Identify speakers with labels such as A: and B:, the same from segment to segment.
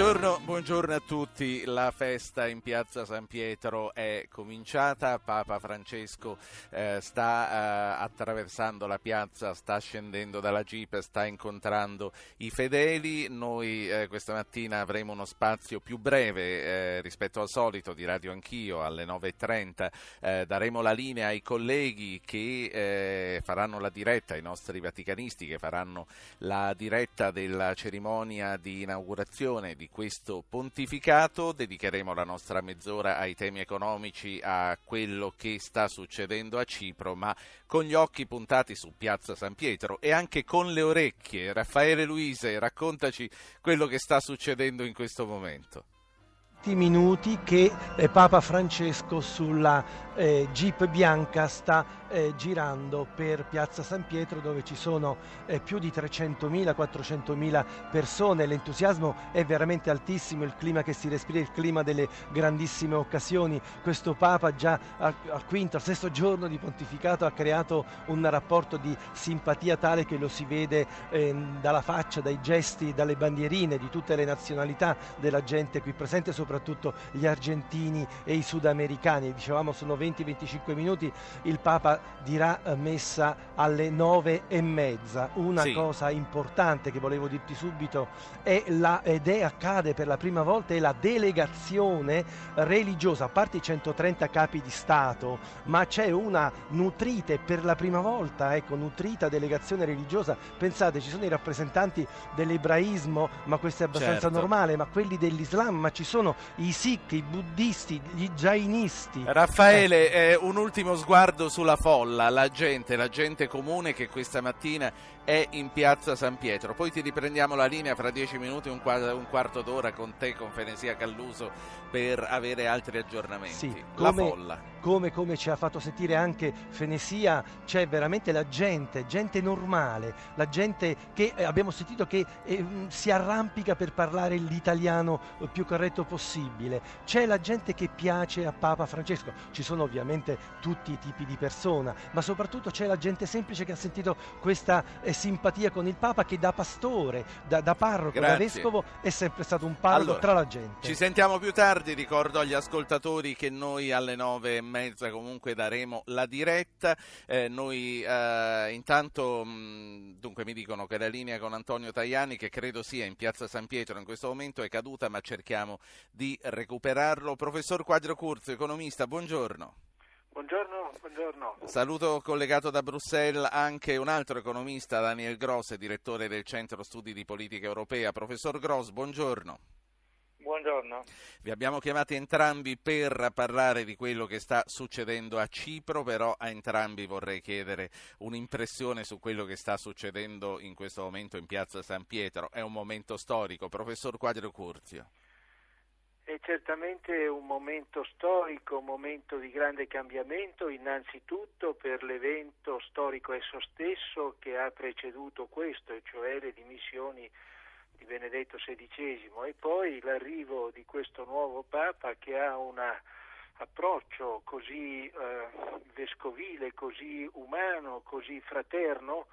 A: Buongiorno, buongiorno, a tutti. La festa in piazza San Pietro è cominciata. Papa Francesco eh, sta eh, attraversando la piazza, sta scendendo dalla jeep, sta incontrando i fedeli. Noi eh, questa mattina avremo uno spazio più breve eh, rispetto al solito di Radio Anch'io alle 9.30. Eh, daremo la linea ai colleghi che eh, faranno la diretta, i nostri vaticanisti che faranno la diretta della cerimonia di inaugurazione di questo pontificato. Dedicheremo la nostra mezz'ora ai temi economici, a quello che sta succedendo a Cipro, ma con gli occhi puntati su Piazza San Pietro e anche con le orecchie. Raffaele Luise, raccontaci quello che sta succedendo in questo momento
B: minuti che eh, Papa Francesco sulla eh, jeep bianca sta eh, girando per Piazza San Pietro dove ci sono eh, più di 300.000, 400.000 persone, l'entusiasmo è veramente altissimo, il clima che si respira il clima delle grandissime occasioni, questo Papa già al, al quinto, al sesto giorno di pontificato ha creato un rapporto di simpatia tale che lo si vede ehm, dalla faccia, dai gesti, dalle bandierine di tutte le nazionalità della gente qui presente, soprattutto gli argentini e i sudamericani, dicevamo sono 20-25 minuti, il Papa dirà eh, messa alle 9 e mezza. Una sì. cosa importante che volevo dirti subito è la, ed è accade per la prima volta, è la delegazione religiosa, a parte i 130 capi di Stato, ma c'è una nutrita per la prima volta, ecco, nutrita delegazione religiosa. Pensate, ci sono i rappresentanti dell'ebraismo, ma questo è abbastanza certo. normale, ma quelli dell'Islam, ma ci sono i Sikh, i buddisti, gli jainisti.
A: Raffaele, eh, un ultimo sguardo sulla folla, la gente, la gente comune che questa mattina è in piazza San Pietro. Poi ti riprendiamo la linea fra dieci minuti, un, un quarto d'ora con te, con Fenesia Calluso, per avere altri aggiornamenti.
B: Sì,
A: la folla.
B: Come, come, ci ha fatto sentire anche Fenesia, c'è veramente la gente, gente normale, la gente che eh, abbiamo sentito che eh, si arrampica per parlare l'italiano più corretto possibile. C'è la gente che piace a Papa Francesco, ci sono ovviamente tutti i tipi di persona, ma soprattutto c'è la gente semplice che ha sentito questa eh, simpatia con il Papa che da pastore, da, da parroco, Grazie. da vescovo è sempre stato un parlo allora, tra la gente.
A: Ci sentiamo più tardi, ricordo agli ascoltatori che noi alle nove e mezza comunque daremo la diretta. Eh, noi eh, intanto mh, dunque mi dicono che la linea con Antonio Tajani, che credo sia in piazza San Pietro in questo momento, è caduta, ma cerchiamo di recuperarlo. Professor Quadro Curzio, economista, buongiorno.
C: Buongiorno, buongiorno.
A: Saluto collegato da Bruxelles anche un altro economista, Daniel Gross, direttore del Centro Studi di Politica Europea. Professor Gross, buongiorno.
C: Buongiorno.
A: Vi abbiamo chiamati entrambi per parlare di quello che sta succedendo a Cipro, però a entrambi vorrei chiedere un'impressione su quello che sta succedendo in questo momento in piazza San Pietro. È un momento storico. Professor Quadro Curzio.
C: È certamente un momento storico, un momento di grande cambiamento, innanzitutto per l'evento storico esso stesso che ha preceduto questo, cioè le dimissioni di Benedetto XVI e poi l'arrivo di questo nuovo Papa che ha un approccio così eh, vescovile, così umano, così fraterno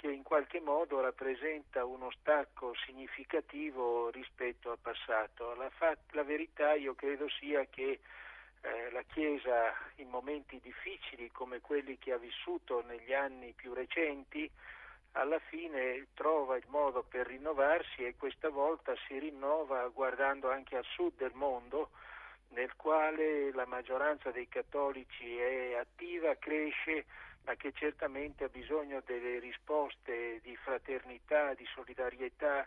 C: che in qualche modo rappresenta uno stacco significativo rispetto al passato. La, fa- la verità io credo sia che eh, la Chiesa in momenti difficili come quelli che ha vissuto negli anni più recenti alla fine trova il modo per rinnovarsi e questa volta si rinnova guardando anche al sud del mondo nel quale la maggioranza dei cattolici è attiva, cresce ma che certamente ha bisogno delle risposte di fraternità, di solidarietà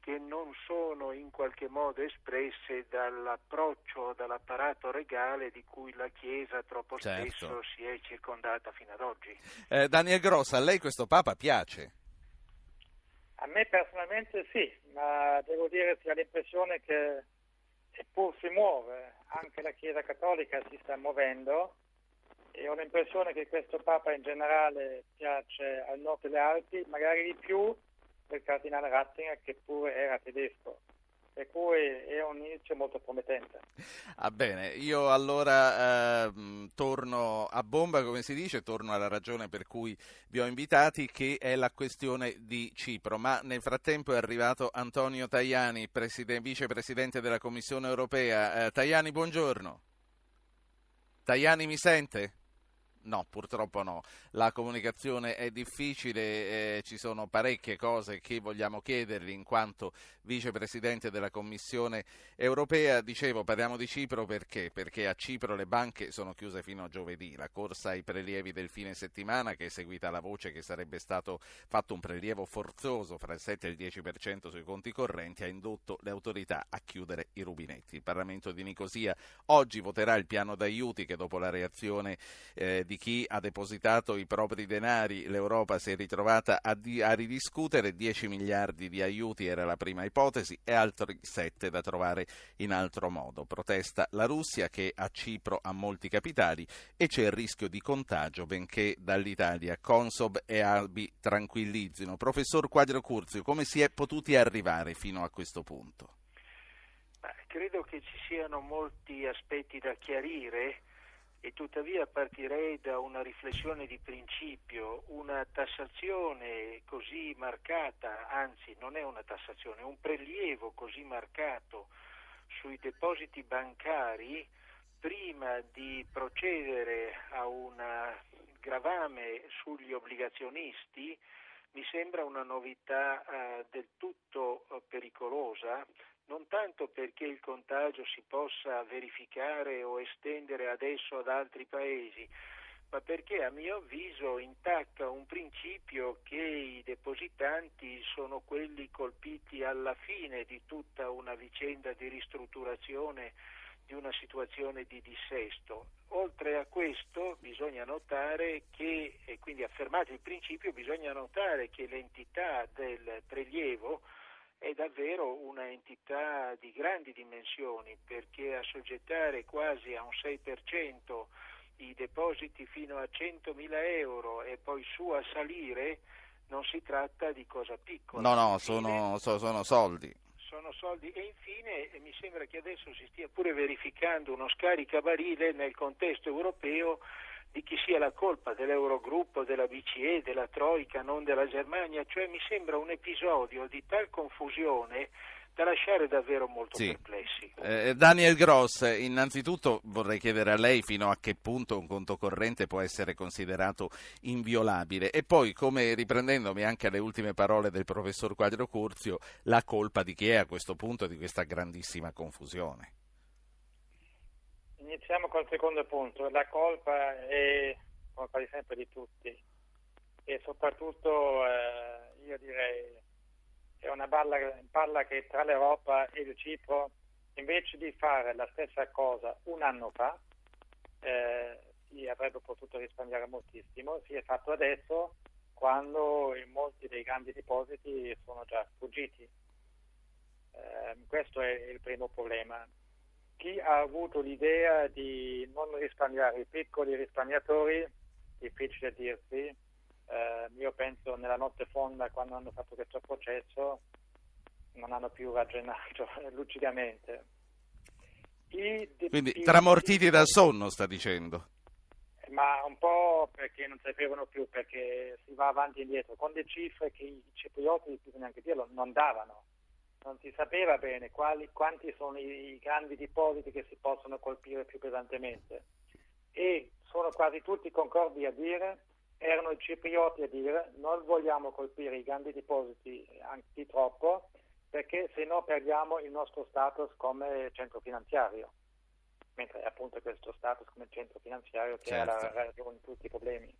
C: che non sono in qualche modo espresse dall'approccio, dall'apparato regale di cui la Chiesa troppo certo. spesso si è circondata fino ad oggi.
A: Eh, Daniel Grossa, a lei questo Papa piace?
D: A me personalmente sì, ma devo dire che ho l'impressione che seppur si muove, anche la Chiesa Cattolica si sta muovendo e ho l'impressione che questo Papa in generale piace al nord delle Alpi, magari di più del cardinale Ratzinger che pure era tedesco per cui è un inizio molto promettente.
A: Ah, bene, io allora eh, torno a bomba, come si dice, torno alla ragione per cui vi ho invitati, che è la questione di Cipro, ma nel frattempo è arrivato Antonio Tajani, preside- vicepresidente della Commissione europea. Eh, Tajani, buongiorno. Tajani mi sente? No, purtroppo no. La comunicazione è difficile, eh, ci sono parecchie cose che vogliamo chiedergli in quanto vicepresidente della Commissione europea. Dicevo, parliamo di Cipro perché? Perché a Cipro le banche sono chiuse fino a giovedì. La corsa ai prelievi del fine settimana, che è seguita la voce che sarebbe stato fatto un prelievo forzoso fra il 7 e il 10% sui conti correnti, ha indotto le autorità a chiudere i rubinetti. Il Parlamento di Nicosia oggi voterà il piano d'aiuti che dopo la reazione eh, di chi ha depositato i propri denari, l'Europa si è ritrovata a, di- a ridiscutere 10 miliardi di aiuti, era la prima ipotesi, e altri 7 da trovare in altro modo. Protesta la Russia che a Cipro ha molti capitali e c'è il rischio di contagio, benché dall'Italia Consob e Albi tranquillizzino. Professor Quadro Curzio, come si è potuti arrivare fino a questo punto?
C: credo che ci siano molti aspetti da chiarire e tuttavia partirei da una riflessione di principio, una tassazione così marcata, anzi non è una tassazione, un prelievo così marcato sui depositi bancari prima di procedere a un gravame sugli obbligazionisti mi sembra una novità eh, del tutto eh, pericolosa non tanto perché il contagio si possa verificare o estendere adesso ad altri paesi, ma perché a mio avviso intacca un principio che i depositanti sono quelli colpiti alla fine di tutta una vicenda di ristrutturazione di una situazione di dissesto. Oltre a questo bisogna notare che, e quindi affermato il principio, bisogna notare che l'entità del prelievo è davvero una entità di grandi dimensioni perché assoggettare quasi a un 6% i depositi fino a 100.000 euro e poi su a salire non si tratta di cosa piccola.
A: No, no, sono, sono soldi.
C: Sono soldi e infine mi sembra che adesso si stia pure verificando uno scaricabarile nel contesto europeo di chi sia la colpa dell'Eurogruppo, della BCE, della Troica, non della Germania, cioè mi sembra un episodio di tal confusione da lasciare davvero molto sì. perplessi.
A: Eh, Daniel Gross, innanzitutto vorrei chiedere a lei fino a che punto un conto corrente può essere considerato inviolabile e poi, come riprendendomi anche alle ultime parole del professor Quadro Curzio, la colpa di chi è a questo punto di questa grandissima confusione.
D: Iniziamo col secondo punto. La colpa è colpa di sempre di tutti e soprattutto eh, io direi è una balla, palla che tra l'Europa e il Cipro invece di fare la stessa cosa un anno fa eh, si avrebbe potuto risparmiare moltissimo, si è fatto adesso quando molti dei grandi depositi sono già sfuggiti. Eh, questo è il primo problema chi ha avuto l'idea di non risparmiare i piccoli risparmiatori, difficile dirsi, eh, io penso nella notte fonda quando hanno fatto questo processo non hanno più ragionato lucidamente.
A: I, Quindi i, tramortiti dal sonno sta dicendo?
D: Ma un po' perché non sapevano più, perché si va avanti e indietro, con le cifre che i ciprioti, bisogna anche dirlo, non davano non si sapeva bene quali, quanti sono i, i grandi depositi che si possono colpire più pesantemente e sono quasi tutti concordi a dire, erano i ciprioti a dire non vogliamo colpire i grandi depositi anche di troppo perché se no perdiamo il nostro status come centro finanziario mentre appunto questo status come centro finanziario che certo. è la ragione di tutti i problemi.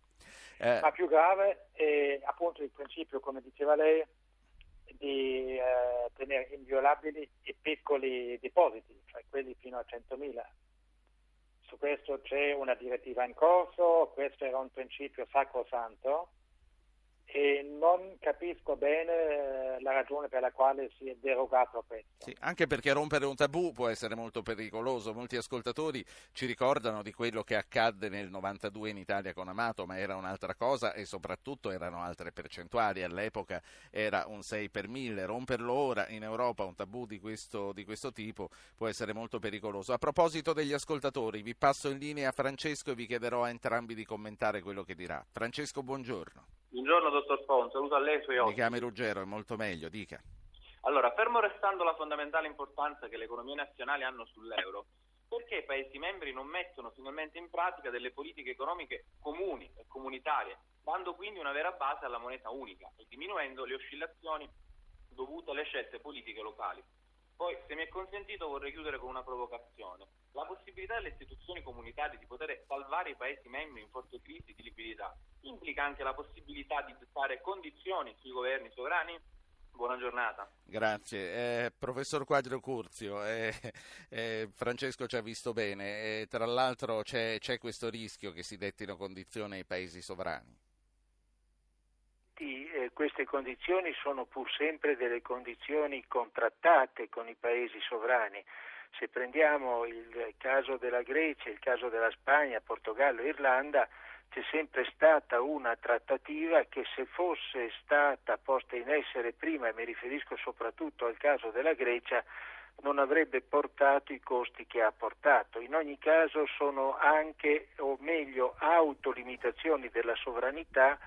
D: Eh. Ma più grave è appunto il principio, come diceva lei, di eh, tenere inviolabili i piccoli depositi, cioè quelli fino a 100.000. Su questo c'è una direttiva in corso, questo era un principio sacrosanto e non capisco bene eh, la ragione per la quale si è derogato a questo.
A: Sì, anche perché rompere un tabù può essere molto pericoloso. Molti ascoltatori ci ricordano di quello che accadde nel 92 in Italia con Amato, ma era un'altra cosa e soprattutto erano altre percentuali. All'epoca era un 6 per 1000. Romperlo ora in Europa, un tabù di questo, di questo tipo, può essere molto pericoloso. A proposito degli ascoltatori, vi passo in linea Francesco e vi chiederò a entrambi di commentare quello che dirà. Francesco, buongiorno.
E: Buongiorno dottor Pon, saluto a lei e ai suoi
A: ospiti. Mi chiami Ruggero, è molto meglio, dica.
E: Allora, fermo restando la fondamentale importanza che le economie nazionali hanno sull'euro, perché i Paesi membri non mettono finalmente in pratica delle politiche economiche comuni e comunitarie, dando quindi una vera base alla moneta unica e diminuendo le oscillazioni dovute alle scelte politiche locali? Poi, se mi è consentito, vorrei chiudere con una provocazione. La possibilità delle istituzioni comunitarie di poter salvare i Paesi membri in forte crisi di liquidità implica anche la possibilità di dettare condizioni sui governi sovrani? Buona giornata.
A: Grazie. Eh, professor Quadro Curzio, eh, eh, Francesco ci ha visto bene, tra l'altro c'è, c'è questo rischio che si dettino condizioni ai paesi sovrani
C: queste condizioni sono pur sempre delle condizioni contrattate con i paesi sovrani. Se prendiamo il caso della Grecia, il caso della Spagna, Portogallo, Irlanda, c'è sempre stata una trattativa che se fosse stata posta in essere prima, e mi riferisco soprattutto al caso della Grecia, non avrebbe portato i costi che ha portato. In ogni caso sono anche, o meglio, autolimitazioni della sovranità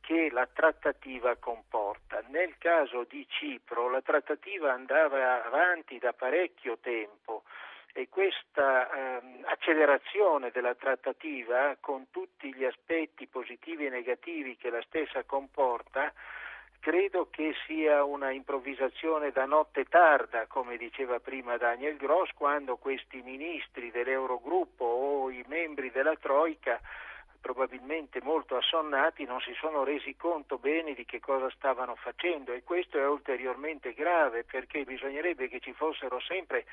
C: che la trattativa comporta. Nel caso di Cipro la trattativa andava avanti da parecchio tempo e questa ehm, accelerazione della trattativa con tutti gli aspetti positivi e negativi che la stessa comporta credo che sia una improvvisazione da notte tarda, come diceva prima Daniel Gross, quando questi ministri dell'Eurogruppo o i membri della Troica probabilmente molto assonnati non si sono resi conto bene di che cosa stavano facendo e questo è ulteriormente grave perché bisognerebbe che ci fossero sempre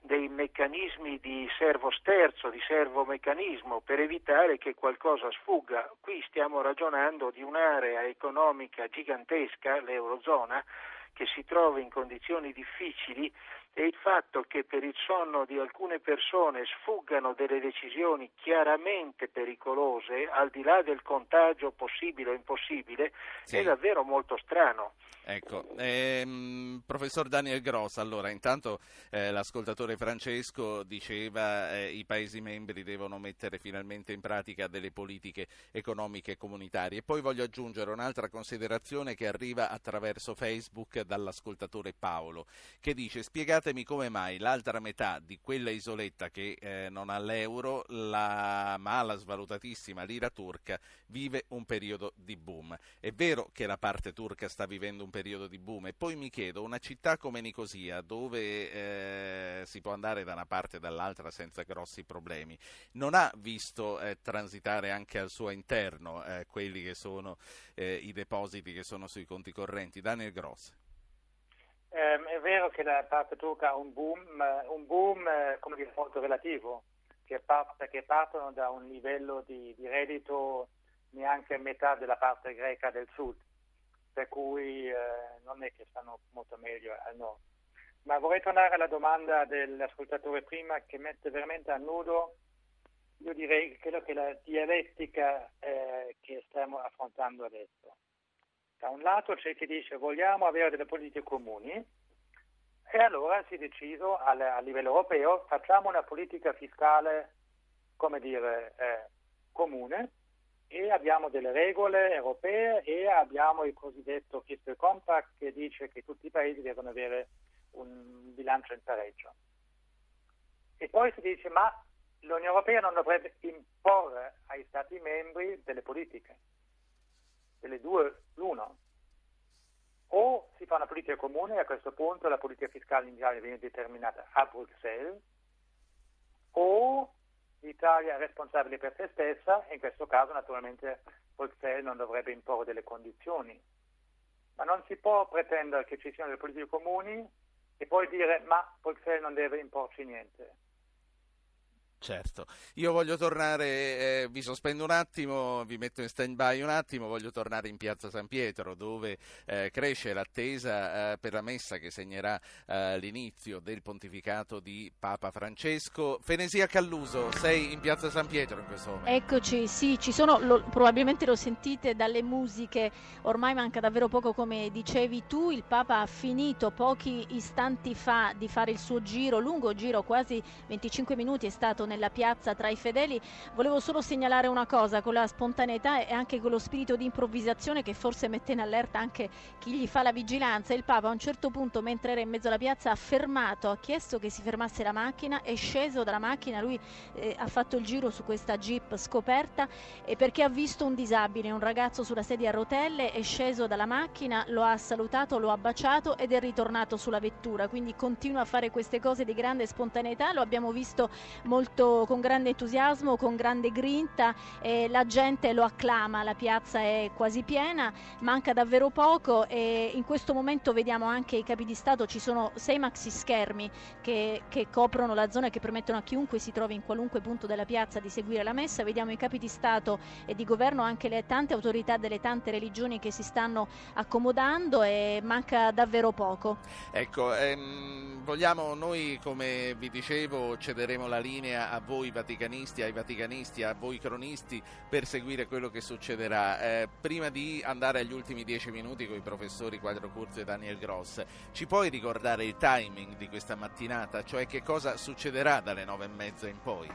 C: dei meccanismi di servo sterzo, di servomeccanismo per evitare che qualcosa sfugga. Qui stiamo ragionando di un'area economica gigantesca, l'Eurozona, che si trova in condizioni difficili e il fatto che per il sonno di alcune persone sfuggano delle decisioni chiaramente pericolose, al di là del contagio possibile o impossibile, sì. è davvero molto strano.
A: Ecco, ehm, professor Daniel Gross, allora intanto eh, l'ascoltatore Francesco diceva eh, i Paesi membri devono mettere finalmente in pratica delle politiche economiche comunitarie. Poi voglio aggiungere un'altra considerazione che arriva attraverso Facebook dall'ascoltatore Paolo, che dice spiegatemi come mai l'altra metà di quella isoletta che eh, non ha l'euro, la mala svalutatissima lira turca, vive un periodo di boom. È vero che la parte turca sta vivendo un periodo di boom. E poi mi chiedo, una città come Nicosia, dove eh, si può andare da una parte e dall'altra senza grossi problemi, non ha visto eh, transitare anche al suo interno eh, quelli che sono eh, i depositi che sono sui conti correnti? Daniel Gross.
D: Eh, è vero che la parte turca ha un boom, un boom eh, come dire, molto relativo, che perché partono da un livello di, di reddito neanche a metà della parte greca del sud per cui eh, non è che stanno molto meglio al nord. Ma vorrei tornare alla domanda dell'ascoltatore prima che mette veramente a nudo, io direi quello che la dialettica eh, che stiamo affrontando adesso. Da un lato c'è chi dice vogliamo avere delle politiche comuni e allora si è deciso a, a livello europeo facciamo una politica fiscale, come dire, eh, comune e abbiamo delle regole europee e abbiamo il cosiddetto fiscal compact che dice che tutti i paesi devono avere un bilancio in pareggio. E poi si dice ma l'Unione Europea non dovrebbe imporre ai Stati membri delle politiche, delle due l'uno. O si fa una politica comune e a questo punto la politica fiscale in Italia viene determinata a Bruxelles, o l'Italia è responsabile per se stessa e in questo caso naturalmente Bruxelles non dovrebbe imporre delle condizioni. Ma non si può pretendere che ci siano delle politiche comuni e poi dire ma Bruxelles non deve imporci niente.
A: Certo, io voglio tornare, eh, vi sospendo un attimo, vi metto in stand by un attimo, voglio tornare in piazza San Pietro dove eh, cresce l'attesa eh, per la messa che segnerà eh, l'inizio del pontificato di Papa Francesco. Fenesia Calluso, sei in piazza San Pietro in questo momento.
F: Eccoci, sì, ci sono, lo, probabilmente lo sentite dalle musiche, ormai manca davvero poco come dicevi tu, il Papa ha finito pochi istanti fa di fare il suo giro, lungo giro, quasi 25 minuti è stato nella piazza tra i fedeli. Volevo solo segnalare una cosa, con la spontaneità e anche con lo spirito di improvvisazione che forse mette in allerta anche chi gli fa la vigilanza. Il Papa a un certo punto, mentre era in mezzo alla piazza, ha fermato, ha chiesto che si fermasse la macchina, è sceso dalla macchina, lui eh, ha fatto il giro su questa jeep scoperta e perché ha visto un disabile, un ragazzo sulla sedia a rotelle, è sceso dalla macchina, lo ha salutato, lo ha baciato ed è ritornato sulla vettura, quindi continua a fare queste cose di grande spontaneità, lo abbiamo visto molto molto con grande entusiasmo, con grande grinta, eh, la gente lo acclama, la piazza è quasi piena, manca davvero poco e in questo momento vediamo anche i capi di Stato, ci sono sei maxi schermi che, che coprono la zona e che permettono a chiunque si trovi in qualunque punto della piazza di seguire la messa, vediamo i capi di Stato e di governo, anche le tante autorità delle tante religioni che si stanno accomodando e manca davvero poco.
A: Ecco, ehm, vogliamo noi come vi dicevo cederemo la linea a voi vaticanisti, ai vaticanisti, a voi cronisti per seguire quello che succederà. Eh, prima di andare agli ultimi dieci minuti con i professori Quadro Curzo e Daniel Gross, ci puoi ricordare il timing di questa mattinata, cioè che cosa succederà dalle nove e mezza in poi?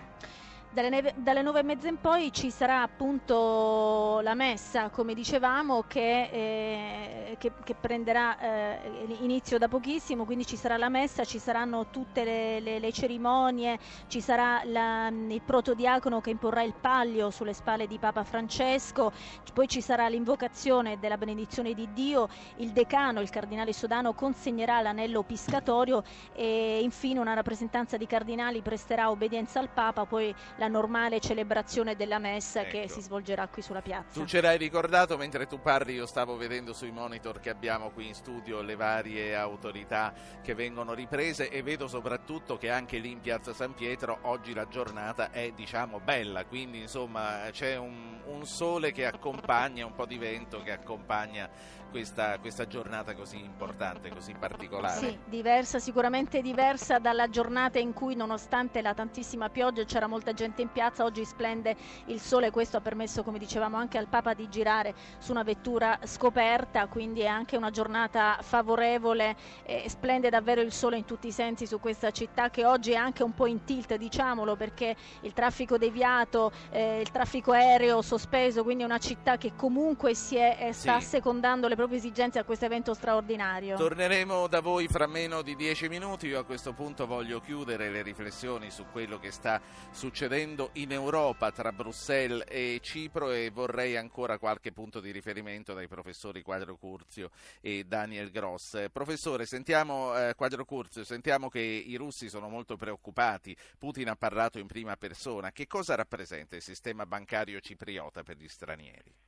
F: Dalle, neve, dalle nove e mezza in poi ci sarà appunto la messa, come dicevamo, che, eh, che, che prenderà eh, inizio da pochissimo, quindi ci sarà la messa, ci saranno tutte le, le, le cerimonie, ci sarà la, il protodiacono che imporrà il palio sulle spalle di Papa Francesco, poi ci sarà l'invocazione della benedizione di Dio, il decano, il cardinale Sodano consegnerà l'anello piscatorio e infine una rappresentanza di cardinali presterà obbedienza al Papa, poi la normale celebrazione della messa ecco. che si svolgerà qui sulla piazza.
A: Tu ce l'hai ricordato mentre tu parli, io stavo vedendo sui monitor che abbiamo qui in studio le varie autorità che vengono riprese e vedo soprattutto che anche lì in piazza San Pietro oggi la giornata è diciamo bella, quindi insomma c'è un, un sole che accompagna, un po' di vento che accompagna questa, questa, giornata così importante, così particolare.
F: Sì, diversa, sicuramente diversa dalla giornata in cui nonostante la tantissima pioggia c'era molta gente in piazza, oggi splende il sole, questo ha permesso come dicevamo anche al Papa di girare su una vettura scoperta, quindi è anche una giornata favorevole, eh, splende davvero il sole in tutti i sensi su questa città che oggi è anche un po' in tilt, diciamolo, perché il traffico deviato, eh, il traffico aereo sospeso, quindi è una città che comunque si è, eh, sta sì. secondando le proprie esigenze a questo evento straordinario.
A: Torneremo da voi fra meno di dieci minuti. Io a questo punto voglio chiudere le riflessioni su quello che sta succedendo in Europa tra Bruxelles e Cipro e vorrei ancora qualche punto di riferimento dai professori Quadro Curzio e Daniel Gross. Professore, sentiamo eh, Quadro Curzio, sentiamo che i russi sono molto preoccupati. Putin ha parlato in prima persona. Che cosa rappresenta il sistema bancario cipriota per gli stranieri?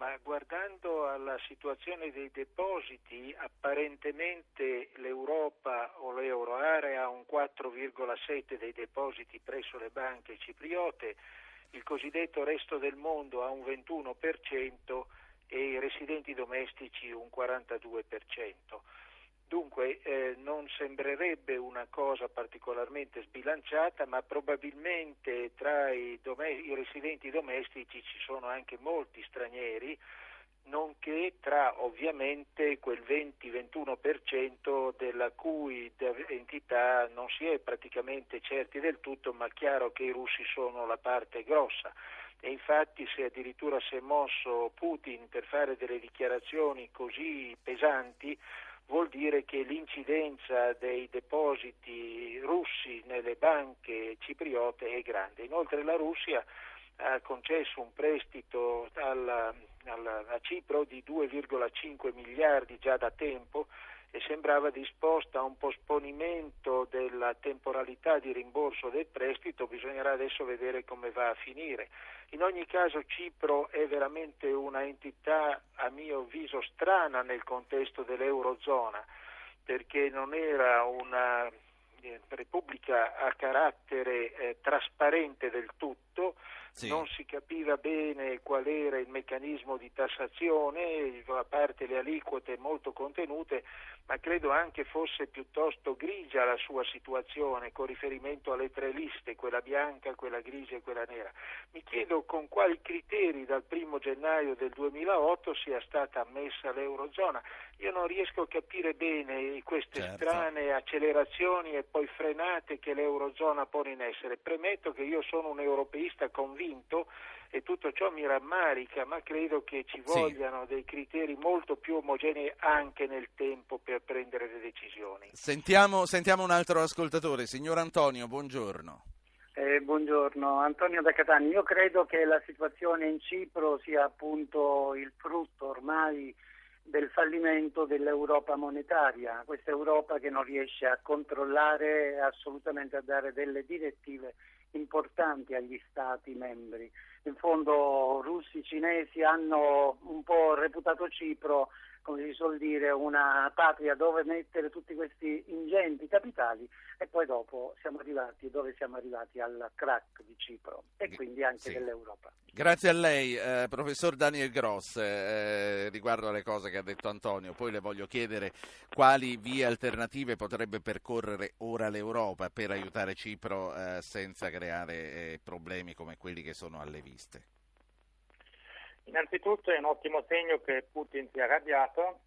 C: Ma guardando alla situazione dei depositi, apparentemente l'Europa o l'Euroarea ha un 4,7 dei depositi presso le banche cipriote, il cosiddetto resto del mondo ha un 21% e i residenti domestici un 42%. Dunque eh, non sembrerebbe una cosa particolarmente sbilanciata, ma probabilmente tra i, dome- i, residenti domestici ci sono anche molti stranieri, nonché tra ovviamente quel 20-21% della cui entità non si è praticamente certi del tutto, ma è chiaro che i russi sono la parte grossa. E infatti se addirittura si è mosso Putin per fare delle dichiarazioni così pesanti, vuol dire che l'incidenza dei depositi russi nelle banche cipriote è grande. Inoltre la Russia ha concesso un prestito alla, alla, a Cipro di 2,5 miliardi già da tempo e sembrava disposta a un posponimento della temporalità di rimborso del prestito, bisognerà adesso vedere come va a finire. In ogni caso Cipro è veramente una entità a mio avviso strana nel contesto dell'Eurozona, perché non era una eh, repubblica a carattere eh, trasparente del tutto, sì. non si capiva bene qual era il meccanismo di tassazione, a parte le aliquote molto contenute, ma credo anche fosse piuttosto grigia la sua situazione con riferimento alle tre liste, quella bianca, quella grigia e quella nera. Mi chiedo con quali criteri dal 1 gennaio del 2008 sia stata ammessa l'Eurozona. Io non riesco a capire bene queste certo. strane accelerazioni e poi frenate che l'Eurozona pone in essere. Premetto che io sono un europeista convinto e tutto ciò mi rammarica, ma credo che ci vogliano sì. dei criteri molto più omogenei anche nel tempo per prendere le decisioni.
A: Sentiamo, sentiamo un altro ascoltatore, signor Antonio, buongiorno.
G: Eh, buongiorno, Antonio da Catania. Io credo che la situazione in Cipro sia appunto il frutto ormai del fallimento dell'Europa monetaria, questa Europa che non riesce a controllare assolutamente a dare delle direttive importanti agli Stati membri. In fondo russi, cinesi hanno un po' reputato Cipro come si suol dire, una patria dove mettere tutti questi ingenti capitali e poi dopo siamo arrivati dove siamo arrivati al crack di Cipro e quindi anche sì. dell'Europa.
A: Grazie a lei, eh, professor Daniel Gross, eh, riguardo alle cose che ha detto Antonio. Poi le voglio chiedere quali vie alternative potrebbe percorrere ora l'Europa per aiutare Cipro eh, senza creare eh, problemi come quelli che sono alle viste.
D: Innanzitutto è un ottimo segno che Putin sia arrabbiato,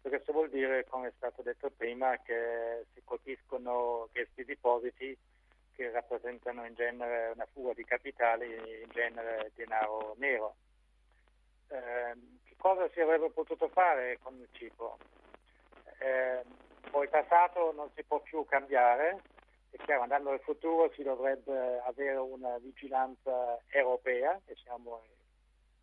D: perché questo vuol dire, come è stato detto prima, che si colpiscono questi depositi che rappresentano in genere una fuga di capitali, in genere denaro nero. Eh, che cosa si avrebbe potuto fare con il Cipro? Eh, poi passato non si può più cambiare, è chiaro, andando al futuro si dovrebbe avere una vigilanza europea, e siamo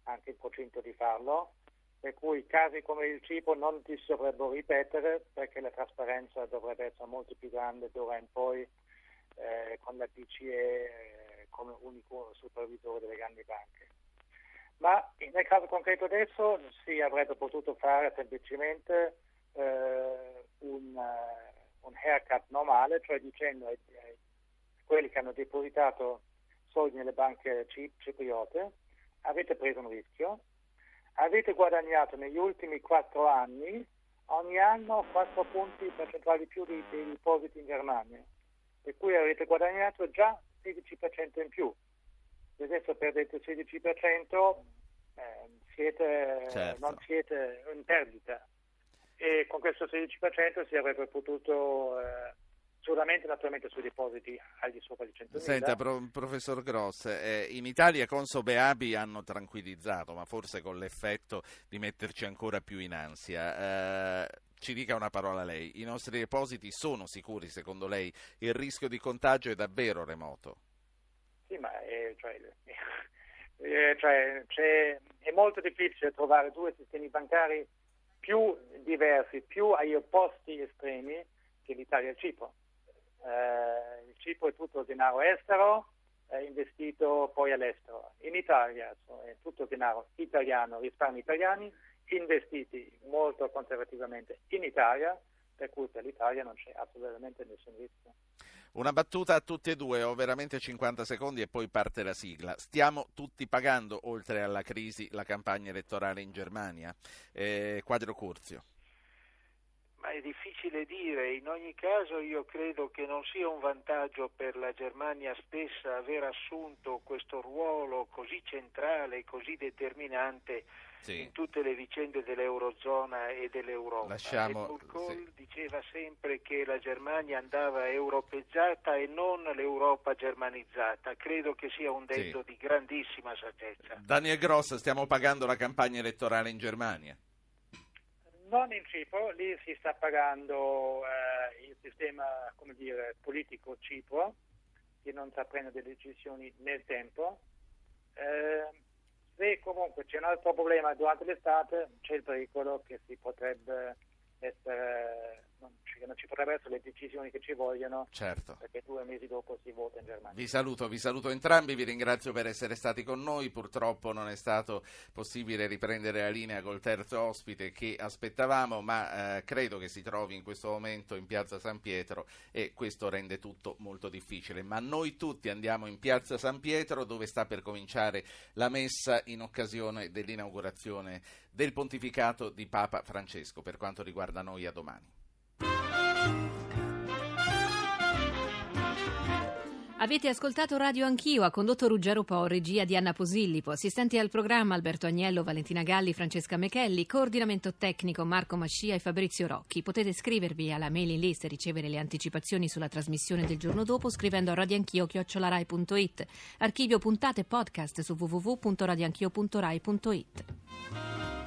D: anche in procinto di farlo, per cui casi come il cibo non si dovrebbero ripetere perché la trasparenza dovrebbe essere molto più grande d'ora in poi eh, con la BCE eh, come unico supervisore delle grandi banche. Ma nel caso concreto adesso si avrebbe potuto fare semplicemente eh, un, uh, un, haircut normale, cioè dicendo ai, ai quelli che hanno depositato soldi nelle banche cipriote avete preso un rischio, avete guadagnato negli ultimi quattro anni ogni anno 4 punti percentuali più dei, dei depositi in Germania, per cui avete guadagnato già 16% in più. Se adesso perdete il 16%, eh, siete, certo. non siete in perdita. E con questo 16% si avrebbe potuto eh, solamente naturalmente sui depositi al di sopra di 100.000.
A: Senta, pro, professor Gross, eh, in Italia Consob e Abi hanno tranquillizzato, ma forse con l'effetto di metterci ancora più in ansia. Eh, ci dica una parola lei, i nostri depositi sono sicuri secondo lei? Il rischio di contagio è davvero remoto?
D: Sì, ma è, cioè, eh, cioè, è molto difficile trovare due sistemi bancari più diversi, più agli opposti estremi che l'Italia e il Cipro eh, il Cipro è tutto denaro estero è investito poi all'estero. In Italia è tutto denaro italiano, risparmi italiani, investiti molto conservativamente in Italia, per cui per l'Italia non c'è assolutamente nessun rischio.
A: Una battuta a tutti e due, ho veramente 50 secondi e poi parte la sigla. Stiamo tutti pagando, oltre alla crisi, la campagna elettorale in Germania. Eh, quadro Curzio.
C: Ma è difficile dire, in ogni caso io credo che non sia un vantaggio per la Germania stessa aver assunto questo ruolo così centrale, così determinante sì. in tutte le vicende dell'Eurozona e dell'Europa.
A: Lasciamo,
C: Kohl sì. diceva sempre che la Germania andava europeizzata e non l'Europa germanizzata. Credo che sia un detto sì. di grandissima saggezza.
A: Daniel Gross, stiamo pagando la campagna elettorale in Germania
D: non in Cipro, lì si sta pagando eh, il sistema dire, politico Cipro, che non sa prendere delle decisioni nel tempo. Eh, se comunque c'è un altro problema durante l'estate, c'è il pericolo che si potrebbe essere non ci, non ci potrebbero essere le decisioni che ci vogliono,
A: certo.
D: perché due mesi dopo si vota in Germania.
A: Vi saluto, vi saluto entrambi, vi ringrazio per essere stati con noi, purtroppo non è stato possibile riprendere la linea col terzo ospite che aspettavamo, ma eh, credo che si trovi in questo momento in piazza San Pietro e questo rende tutto molto difficile. Ma noi tutti andiamo in piazza San Pietro dove sta per cominciare la messa in occasione dell'inaugurazione del pontificato di Papa Francesco per quanto riguarda noi a domani.
H: Avete ascoltato Radio Anch'io, ha condotto Ruggero Po, regia di Anna Posillipo, assistenti al programma Alberto Agnello, Valentina Galli, Francesca Mechelli, coordinamento tecnico Marco Mascia e Fabrizio Rocchi. Potete iscrivervi alla mailing list e ricevere le anticipazioni sulla trasmissione del giorno dopo scrivendo a radioanchio.it. Archivio puntate podcast su www.radioanchio.rai.it.